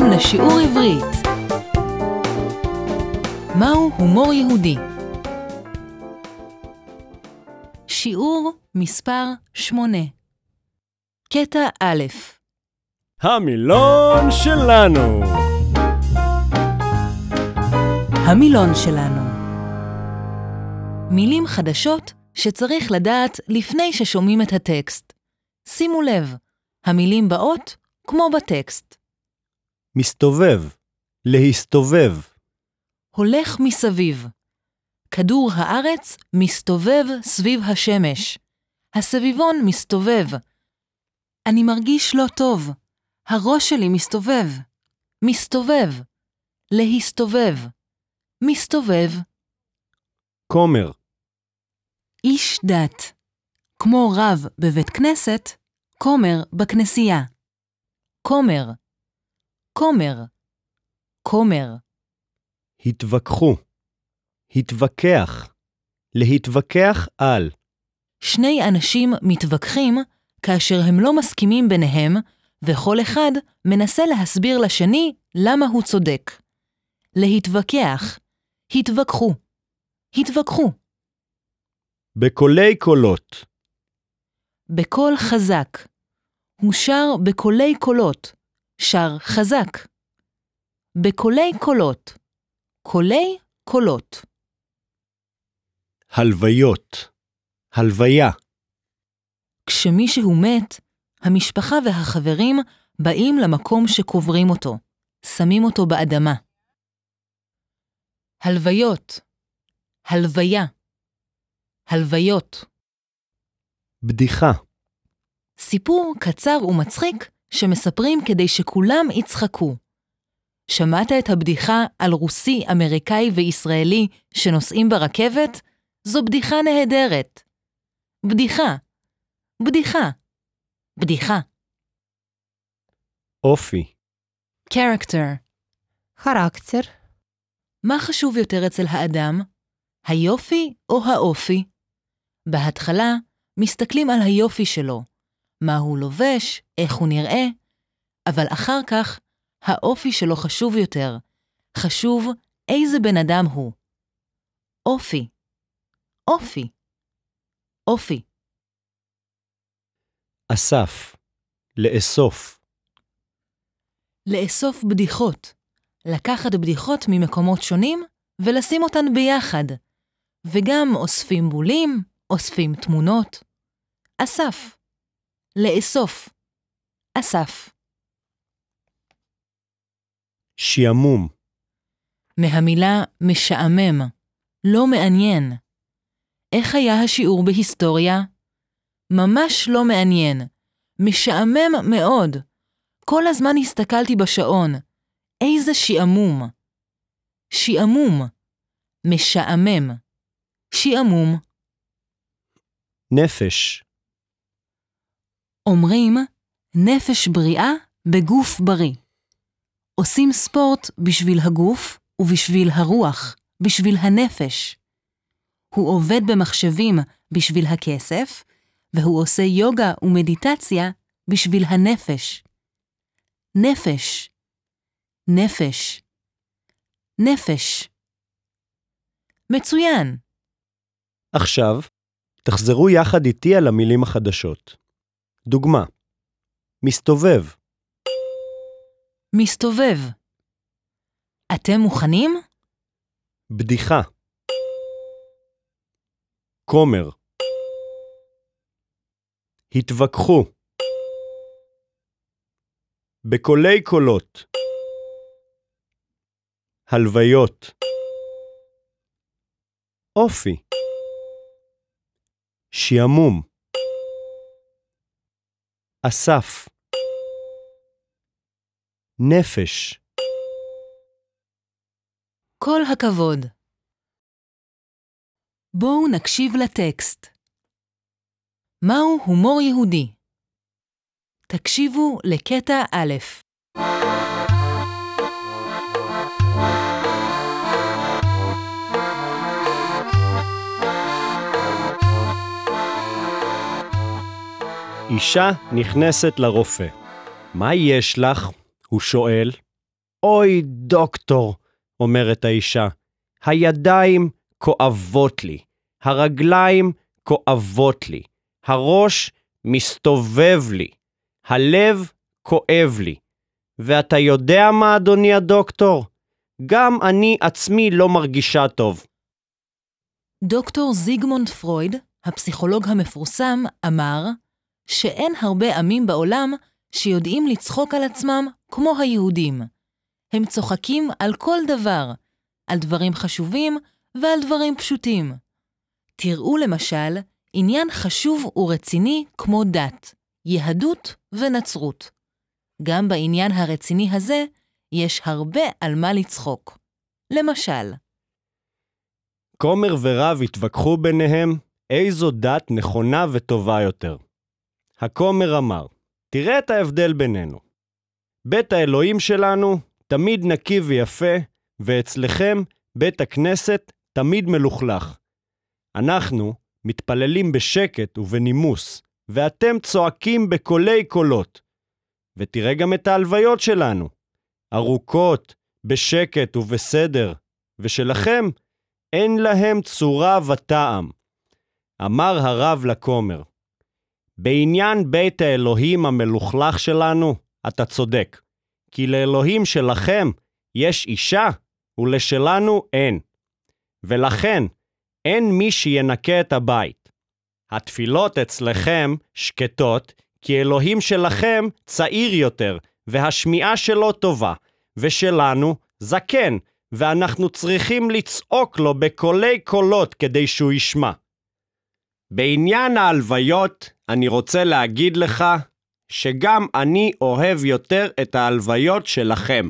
הבאים לשיעור עברית. מהו הומור יהודי? שיעור מספר 8 קטע א' המילון שלנו. המילון שלנו מילים חדשות שצריך לדעת לפני ששומעים את הטקסט. שימו לב, המילים באות כמו בטקסט. מסתובב, להסתובב, הולך מסביב. כדור הארץ מסתובב סביב השמש. הסביבון מסתובב. אני מרגיש לא טוב. הראש שלי מסתובב. מסתובב. להסתובב. מסתובב. כומר, איש דת. כמו רב בבית כנסת, כומר בכנסייה. כומר. כומר. כומר. התווכחו, התווכח, להתווכח על, שני אנשים מתווכחים כאשר הם לא מסכימים ביניהם, וכל אחד מנסה להסביר לשני למה הוא צודק. להתווכח, התווכחו, התווכחו, בקולי קולות, בקול חזק. הוא שר בקולי קולות, שר חזק. בקולי קולות, קולי קולות. הלוויות, הלוויה, כשמישהו מת, המשפחה והחברים באים למקום שקוברים אותו, שמים אותו באדמה. הלוויות, הלוויה, הלוויות, בדיחה, סיפור קצר ומצחיק שמספרים כדי שכולם יצחקו. שמעת את הבדיחה על רוסי, אמריקאי וישראלי שנוסעים ברכבת? זו בדיחה נהדרת. בדיחה. בדיחה. בדיחה. אופי. קרקטר. חרקצר. מה חשוב יותר אצל האדם? היופי או האופי? בהתחלה, מסתכלים על היופי שלו, מה הוא לובש, איך הוא נראה, אבל אחר כך האופי שלו חשוב יותר. חשוב איזה בן אדם הוא. אופי, אופי, אופי. אסף, לאסוף, לאסוף בדיחות, לקחת בדיחות ממקומות שונים ולשים אותן ביחד, וגם אוספים בולים, אוספים תמונות. אסף, לאסוף, אסף, שעמום, מהמילה משעמם, לא מעניין. איך היה השיעור בהיסטוריה? ממש לא מעניין, משעמם מאוד. כל הזמן הסתכלתי בשעון. איזה שעמום. שעמום, משעמם, שעמום. נפש, אומרים נפש בריאה בגוף בריא. עושים ספורט בשביל הגוף ובשביל הרוח, בשביל הנפש. הוא עובד במחשבים בשביל הכסף, והוא עושה יוגה ומדיטציה בשביל הנפש. נפש, נפש, נפש. מצוין. עכשיו, תחזרו יחד איתי על המילים החדשות. דוגמה, מסתובב, מסתובב. אתם מוכנים? בדיחה, כומר, התווכחו, בקולי קולות, הלוויות, אופי, שעמום, אסף, נפש, כל הכבוד. בואו נקשיב לטקסט. מהו הומור יהודי? תקשיבו לקטע א'. אישה נכנסת לרופא. מה יש לך? הוא שואל. אוי, דוקטור, אומרת האישה, הידיים כואבות לי, הרגליים כואבות לי, הראש מסתובב לי, הלב כואב לי. ואתה יודע מה, אדוני הדוקטור? גם אני עצמי לא מרגישה טוב. דוקטור זיגמונד פרויד, הפסיכולוג המפורסם, אמר שאין הרבה עמים בעולם שיודעים לצחוק על עצמם כמו היהודים. הם צוחקים על כל דבר, על דברים חשובים ועל דברים פשוטים. תראו למשל עניין חשוב ורציני כמו דת, יהדות ונצרות. גם בעניין הרציני הזה יש הרבה על מה לצחוק. למשל, כומר ורב התווכחו ביניהם איזו דת נכונה וטובה יותר. הכומר אמר, תראה את ההבדל בינינו. בית האלוהים שלנו תמיד נקי ויפה, ואצלכם בית הכנסת תמיד מלוכלך. אנחנו מתפללים בשקט ובנימוס, ואתם צועקים בקולי קולות. ותראה גם את ההלוויות שלנו, ארוכות, בשקט ובסדר, ושלכם אין להם צורה וטעם. אמר הרב לכומר, בעניין בית האלוהים המלוכלך שלנו, אתה צודק, כי לאלוהים שלכם יש אישה, ולשלנו אין. ולכן, אין מי שינקה את הבית. התפילות אצלכם שקטות, כי אלוהים שלכם צעיר יותר, והשמיעה שלו טובה, ושלנו זקן, ואנחנו צריכים לצעוק לו בקולי קולות כדי שהוא ישמע. בעניין ההלוויות, אני רוצה להגיד לך שגם אני אוהב יותר את ההלוויות שלכם.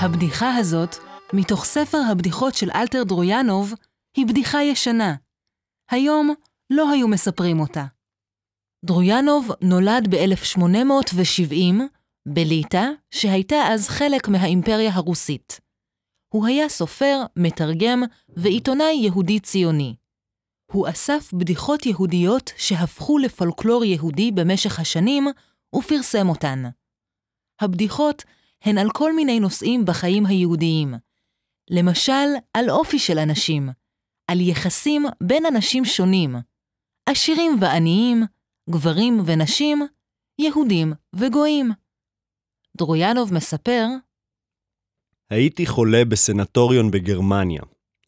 הבדיחה הזאת, מתוך ספר הבדיחות של אלתר דרויאנוב, היא בדיחה ישנה. היום לא היו מספרים אותה. דרויאנוב נולד ב-1870 בליטא, שהייתה אז חלק מהאימפריה הרוסית. הוא היה סופר, מתרגם ועיתונאי יהודי ציוני. הוא אסף בדיחות יהודיות שהפכו לפולקלור יהודי במשך השנים ופרסם אותן. הבדיחות הן על כל מיני נושאים בחיים היהודיים. למשל, על אופי של אנשים, על יחסים בין אנשים שונים, עשירים ועניים, גברים ונשים, יהודים וגויים. דרויאנוב מספר, הייתי חולה בסנטוריון בגרמניה.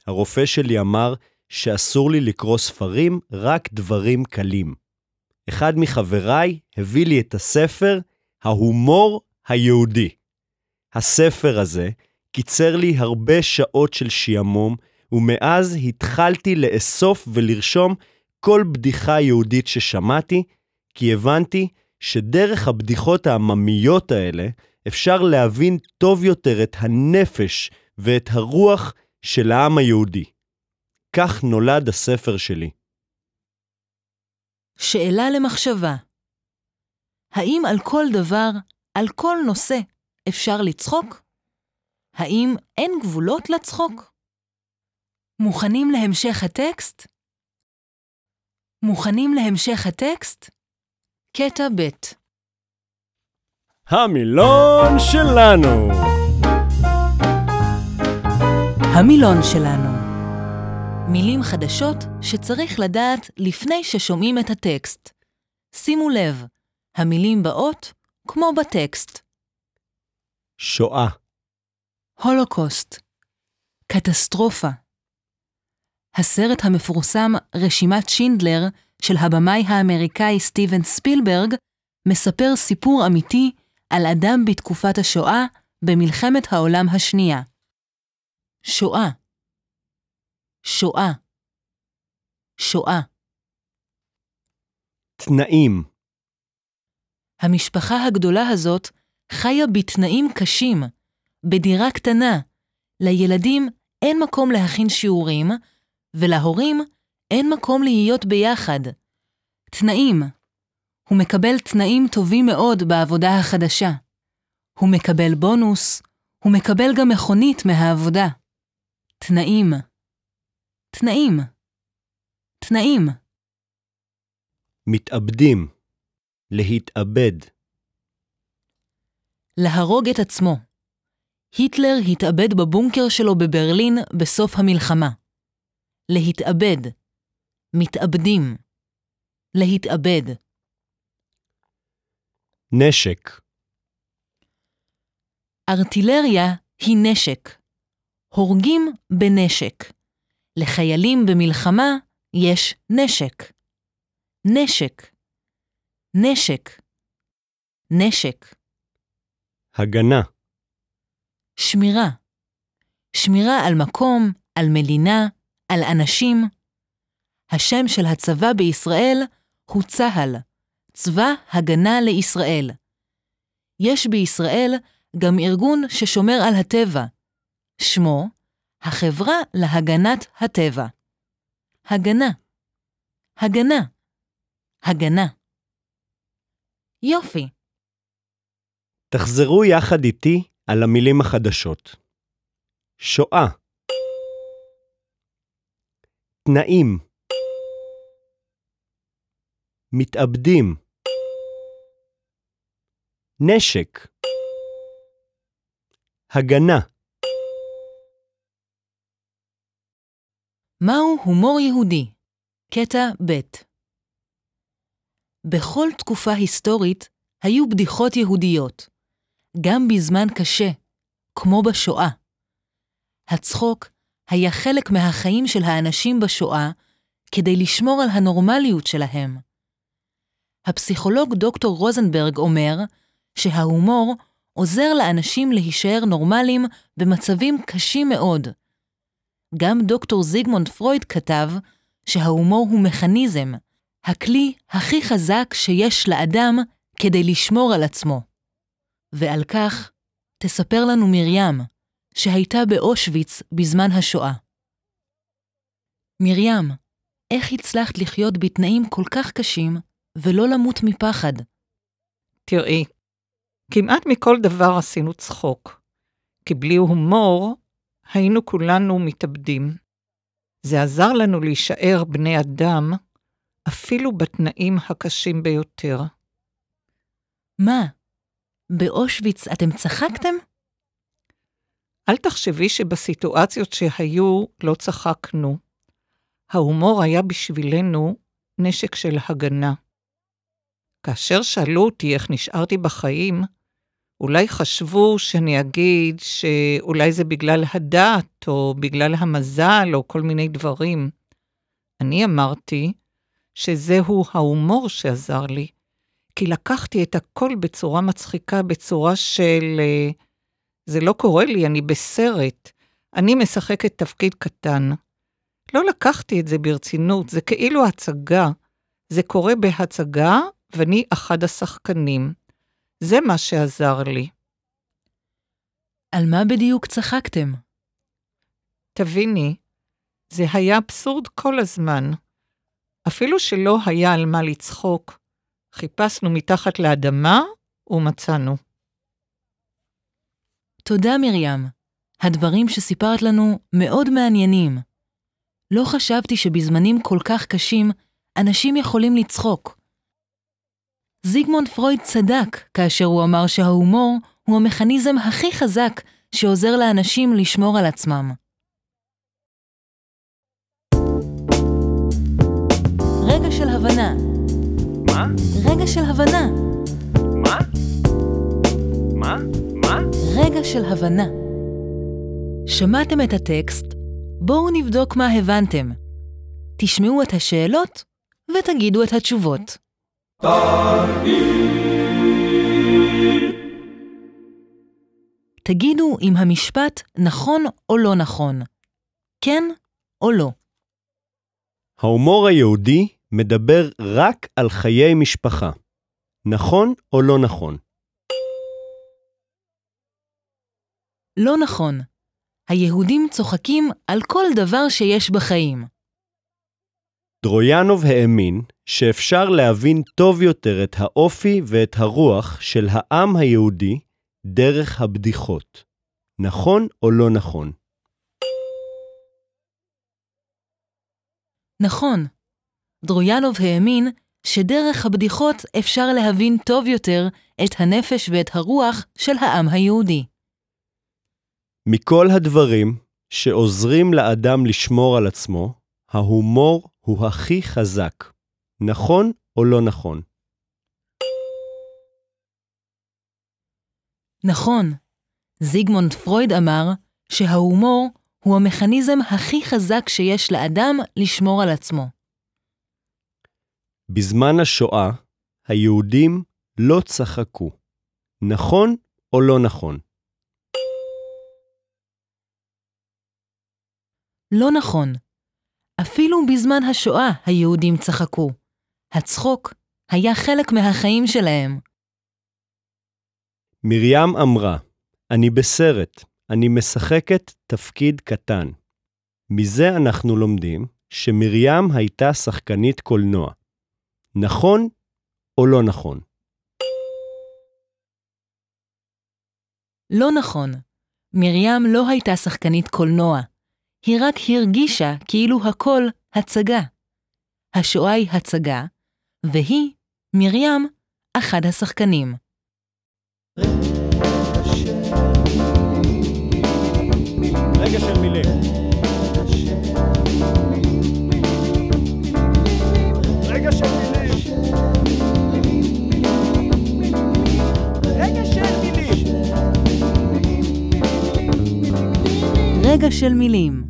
הרופא שלי אמר שאסור לי לקרוא ספרים, רק דברים קלים. אחד מחבריי הביא לי את הספר ההומור היהודי. הספר הזה קיצר לי הרבה שעות של שעמום, ומאז התחלתי לאסוף ולרשום כל בדיחה יהודית ששמעתי, כי הבנתי שדרך הבדיחות העממיות האלה אפשר להבין טוב יותר את הנפש ואת הרוח של העם היהודי. כך נולד הספר שלי. שאלה למחשבה. האם על כל דבר, על כל נושא, אפשר לצחוק? האם אין גבולות לצחוק? מוכנים להמשך הטקסט? מוכנים להמשך הטקסט? קטע ב' המילון שלנו! המילון שלנו מילים חדשות שצריך לדעת לפני ששומעים את הטקסט. שימו לב, המילים באות כמו בטקסט. שואה, הולוקוסט, קטסטרופה. הסרט המפורסם רשימת שינדלר של הבמאי האמריקאי סטיבן ספילברג מספר סיפור אמיתי על אדם בתקופת השואה במלחמת העולם השנייה. שואה שואה שואה תנאים, המשפחה הגדולה הזאת חיה בתנאים קשים, בדירה קטנה. לילדים אין מקום להכין שיעורים, ולהורים אין מקום להיות ביחד. תנאים. הוא מקבל תנאים טובים מאוד בעבודה החדשה. הוא מקבל בונוס, הוא מקבל גם מכונית מהעבודה. תנאים. תנאים. תנאים. מתאבדים. להתאבד. להרוג את עצמו. היטלר התאבד בבונקר שלו בברלין בסוף המלחמה. להתאבד. מתאבדים. להתאבד. נשק. ארטילריה היא נשק. הורגים בנשק. לחיילים במלחמה יש נשק. נשק. נשק. נשק. הגנה. שמירה. שמירה על מקום, על מדינה, על אנשים. השם של הצבא בישראל הוא צה"ל, צבא הגנה לישראל. יש בישראל גם ארגון ששומר על הטבע. שמו, החברה להגנת הטבע. הגנה. הגנה. הגנה. יופי. תחזרו יחד איתי על המילים החדשות. שואה. תנאים. מתאבדים. נשק. הגנה. מהו הומור יהודי? קטע ב' בכל תקופה היסטורית היו בדיחות יהודיות, גם בזמן קשה, כמו בשואה. הצחוק היה חלק מהחיים של האנשים בשואה כדי לשמור על הנורמליות שלהם. הפסיכולוג דוקטור רוזנברג אומר שההומור עוזר לאנשים להישאר נורמליים במצבים קשים מאוד. גם דוקטור זיגמונד פרויד כתב שההומור הוא מכניזם, הכלי הכי חזק שיש לאדם כדי לשמור על עצמו. ועל כך תספר לנו מרים, שהייתה באושוויץ בזמן השואה. מרים, איך הצלחת לחיות בתנאים כל כך קשים ולא למות מפחד? תראי, כמעט מכל דבר עשינו צחוק, כי בלי הומור היינו כולנו מתאבדים. זה עזר לנו להישאר בני אדם, אפילו בתנאים הקשים ביותר. מה, באושוויץ אתם צחקתם? אל תחשבי שבסיטואציות שהיו לא צחקנו. ההומור היה בשבילנו נשק של הגנה. כאשר שאלו אותי איך נשארתי בחיים, אולי חשבו שאני אגיד שאולי זה בגלל הדת, או בגלל המזל, או כל מיני דברים. אני אמרתי שזהו ההומור שעזר לי, כי לקחתי את הכל בצורה מצחיקה, בצורה של אה, זה לא קורה לי, אני בסרט, אני משחקת תפקיד קטן. לא לקחתי את זה ברצינות, זה כאילו הצגה. זה קורה בהצגה, ואני אחד השחקנים. זה מה שעזר לי. על מה בדיוק צחקתם? תביני, זה היה אבסורד כל הזמן. אפילו שלא היה על מה לצחוק, חיפשנו מתחת לאדמה ומצאנו. תודה, מרים. הדברים שסיפרת לנו מאוד מעניינים. לא חשבתי שבזמנים כל כך קשים, אנשים יכולים לצחוק. זיגמונד פרויד צדק כאשר הוא אמר שההומור הוא המכניזם הכי חזק שעוזר לאנשים לשמור על עצמם. רגע של הבנה. מה? רגע של הבנה. מה? מה? מה? רגע של הבנה. שמעתם את הטקסט? בואו נבדוק מה הבנתם. תשמעו את השאלות ותגידו את התשובות. תגידו אם המשפט נכון או לא נכון. כן או לא. ההומור היהודי מדבר רק על חיי משפחה. נכון או לא נכון? לא נכון. היהודים צוחקים על כל דבר שיש בחיים. דרויאנוב האמין שאפשר להבין טוב יותר את האופי ואת הרוח של העם היהודי דרך הבדיחות. נכון או לא נכון? נכון, דרויאנוב האמין שדרך הבדיחות אפשר להבין טוב יותר את הנפש ואת הרוח של העם היהודי. מכל הדברים שעוזרים לאדם לשמור על עצמו, ההומור הוא הכי חזק. נכון או לא נכון? נכון, זיגמונד פרויד אמר שההומור הוא המכניזם הכי חזק שיש לאדם לשמור על עצמו. בזמן השואה, היהודים לא צחקו. נכון או לא נכון? לא נכון. אפילו בזמן השואה היהודים צחקו. הצחוק היה חלק מהחיים שלהם. מרים אמרה, אני בסרט, אני משחקת תפקיד קטן. מזה אנחנו לומדים שמרים הייתה שחקנית קולנוע. נכון או לא נכון? לא נכון. מרים לא הייתה שחקנית קולנוע. היא רק הרגישה כאילו הכל הצגה. השואה היא הצגה, והיא, מרים, אחד השחקנים. רגע של מילים. רגע של מילים. רגע של מילים. רגע של מילים.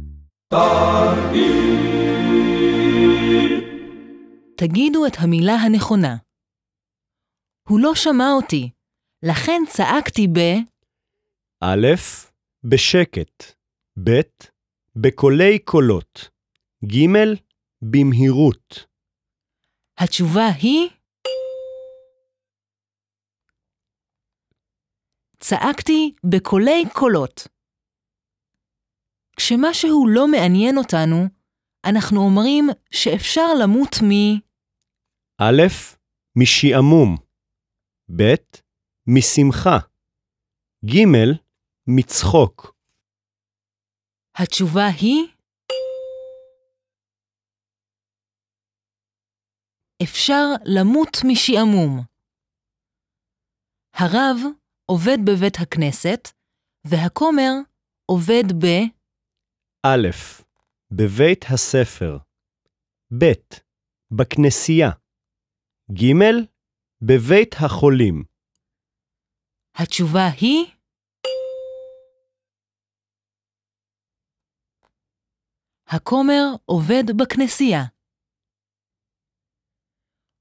תגידו את המילה הנכונה. הוא לא שמע אותי, לכן צעקתי ב... א', בשקט, ב', בקולי קולות, ג', במהירות. התשובה היא... צעקתי בקולי קולות. כשמשהו לא מעניין אותנו, אנחנו אומרים שאפשר למות מ... א', משעמום, ב', משמחה, ג', מצחוק. התשובה היא... אפשר למות משעמום. הרב עובד בבית הכנסת, והכומר עובד ב... א', בבית הספר, ב', בכנסייה, ג', בבית החולים. התשובה היא... הכומר עובד בכנסייה.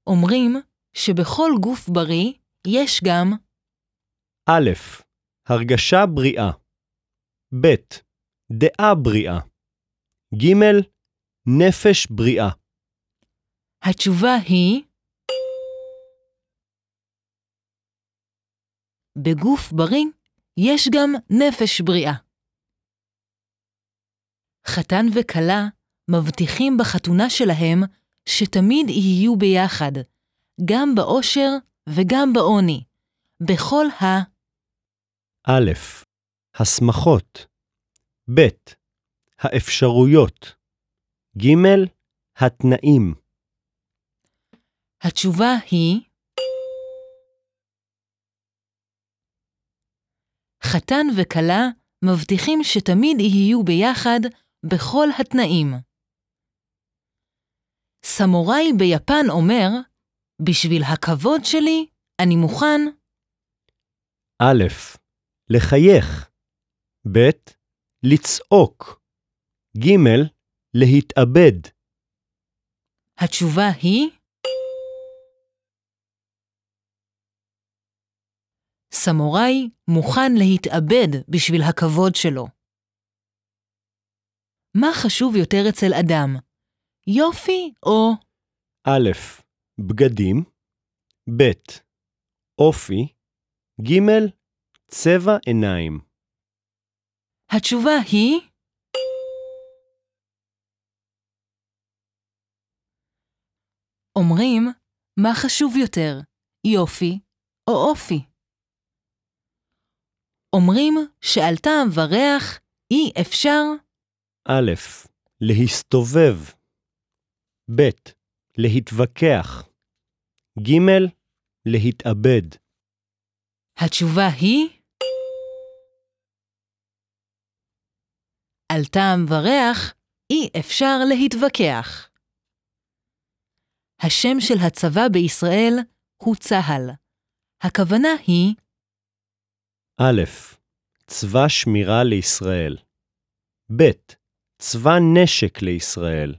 אומרים שבכל גוף בריא יש גם א', הרגשה בריאה, ב', דעה בריאה, ג', נפש בריאה. התשובה היא בגוף בריא יש גם נפש בריאה. חתן וכלה מבטיחים בחתונה שלהם שתמיד יהיו ביחד, גם באושר וגם בעוני, בכל ה... א', הסמכות, ב', האפשרויות, ג', התנאים. התשובה היא חתן וכלה מבטיחים שתמיד יהיו ביחד בכל התנאים. סמוראי ביפן אומר, בשביל הכבוד שלי, אני מוכן א', לחייך, ב', לצעוק, ג', להתאבד. התשובה היא סמוראי מוכן להתאבד בשביל הכבוד שלו. מה חשוב יותר אצל אדם, יופי או א', בגדים, ב', אופי, ג', צבע עיניים. התשובה היא אומרים, מה חשוב יותר, יופי או אופי? אומרים שעל טעם וריח אי אפשר א', להסתובב, ב', להתווכח. ג. להתאבד. התשובה היא על טעם וריח אי אפשר להתווכח. השם של הצבא בישראל הוא צה"ל. הכוונה היא א. צבא שמירה לישראל. ב. צבא נשק לישראל.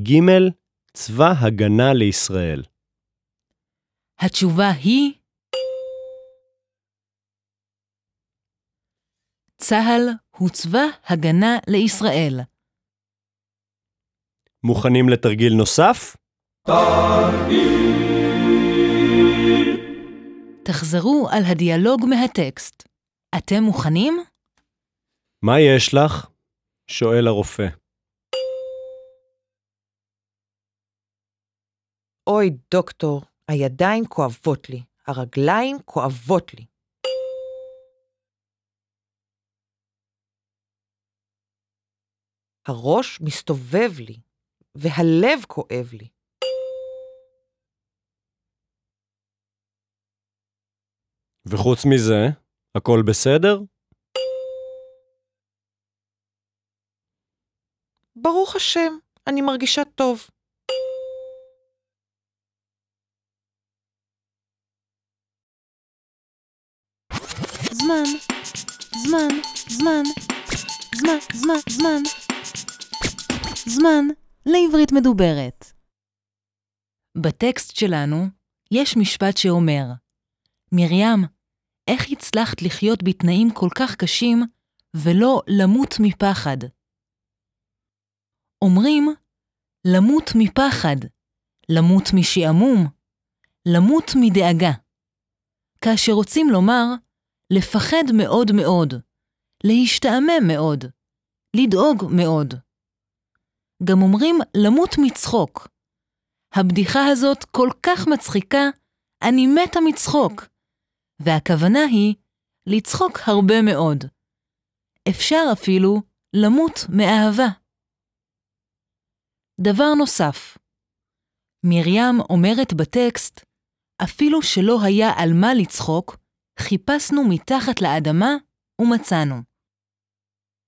ג. צבא הגנה לישראל. התשובה היא צה"ל הוא צבא הגנה לישראל. מוכנים לתרגיל נוסף? תחזרו על הדיאלוג מהטקסט. אתם מוכנים? מה יש לך? שואל הרופא. אוי, דוקטור, הידיים כואבות לי, הרגליים כואבות לי. הראש מסתובב לי, והלב כואב לי. וחוץ מזה, הכל בסדר? ברוך השם, אני מרגישה טוב. זמן, זמן, זמן, זמן, זמן, זמן. זמן לעברית מדוברת. בטקסט שלנו יש משפט שאומר, מרים, איך הצלחת לחיות בתנאים כל כך קשים ולא למות מפחד? אומרים, למות מפחד, למות משעמום, למות מדאגה. כאשר רוצים לומר, לפחד מאוד מאוד, להשתעמם מאוד, לדאוג מאוד. גם אומרים למות מצחוק. הבדיחה הזאת כל כך מצחיקה, אני מתה מצחוק. והכוונה היא לצחוק הרבה מאוד. אפשר אפילו למות מאהבה. דבר נוסף, מרים אומרת בטקסט, אפילו שלא היה על מה לצחוק, חיפשנו מתחת לאדמה ומצאנו.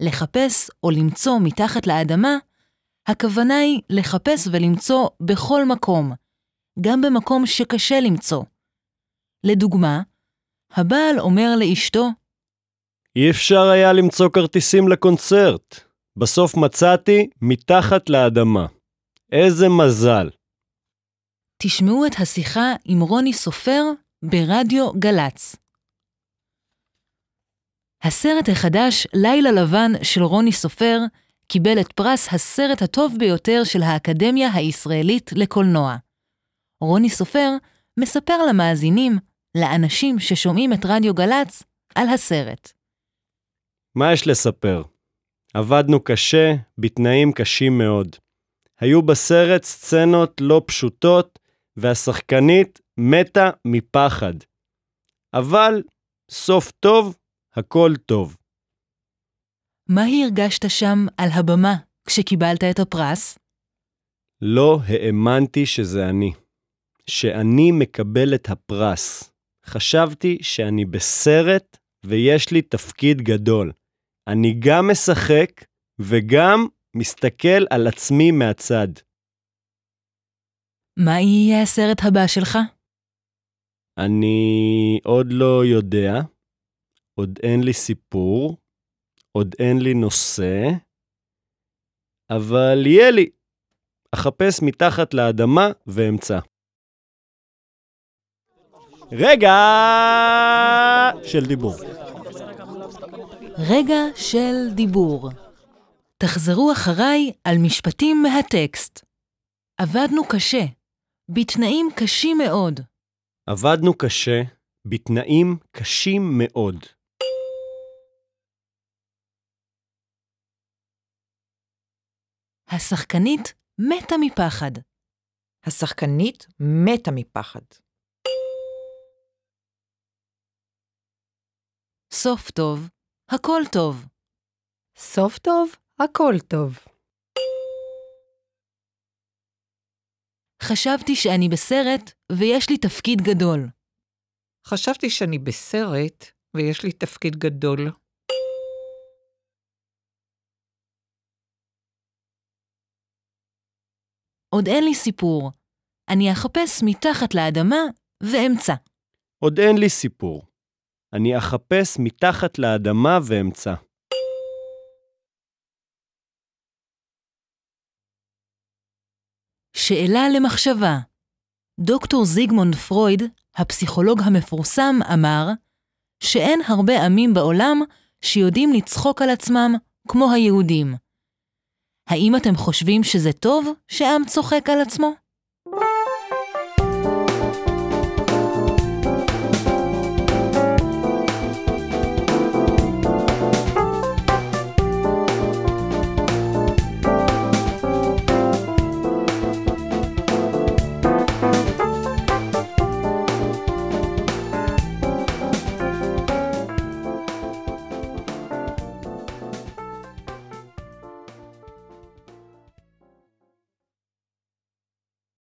לחפש או למצוא מתחת לאדמה, הכוונה היא לחפש ולמצוא בכל מקום, גם במקום שקשה למצוא. לדוגמה, הבעל אומר לאשתו, אי אפשר היה למצוא כרטיסים לקונצרט. בסוף מצאתי מתחת לאדמה. איזה מזל. תשמעו את השיחה עם רוני סופר ברדיו גל"צ. הסרט החדש "לילה לבן" של רוני סופר קיבל את פרס הסרט הטוב ביותר של האקדמיה הישראלית לקולנוע. רוני סופר מספר למאזינים, לאנשים ששומעים את רדיו גל"צ, על הסרט. מה יש לספר? עבדנו קשה, בתנאים קשים מאוד. היו בסרט סצנות לא פשוטות, והשחקנית מתה מפחד. אבל סוף טוב, הכל טוב. מה הרגשת שם על הבמה כשקיבלת את הפרס? לא האמנתי שזה אני. שאני מקבל את הפרס. חשבתי שאני בסרט ויש לי תפקיד גדול. אני גם משחק וגם מסתכל על עצמי מהצד. מה יהיה הסרט הבא שלך? אני עוד לא יודע, עוד אין לי סיפור, עוד אין לי נושא, אבל יהיה לי. אחפש מתחת לאדמה ואמצא. רגע של דיבור. רגע של דיבור. תחזרו אחריי על משפטים מהטקסט. עבדנו קשה, בתנאים קשים מאוד. עבדנו קשה, בתנאים קשים מאוד. השחקנית מתה מפחד. השחקנית מתה מפחד. סוף טוב, הכל טוב. סוף טוב, הכל טוב. חשבתי שאני בסרט ויש לי תפקיד גדול. חשבתי שאני בסרט ויש לי תפקיד גדול. עוד אין לי סיפור. אני אחפש מתחת לאדמה ואמצא. עוד אין לי סיפור. אני אחפש מתחת לאדמה ואמצא. שאלה למחשבה. דוקטור זיגמונד פרויד, הפסיכולוג המפורסם, אמר שאין הרבה עמים בעולם שיודעים לצחוק על עצמם כמו היהודים. האם אתם חושבים שזה טוב שעם צוחק על עצמו?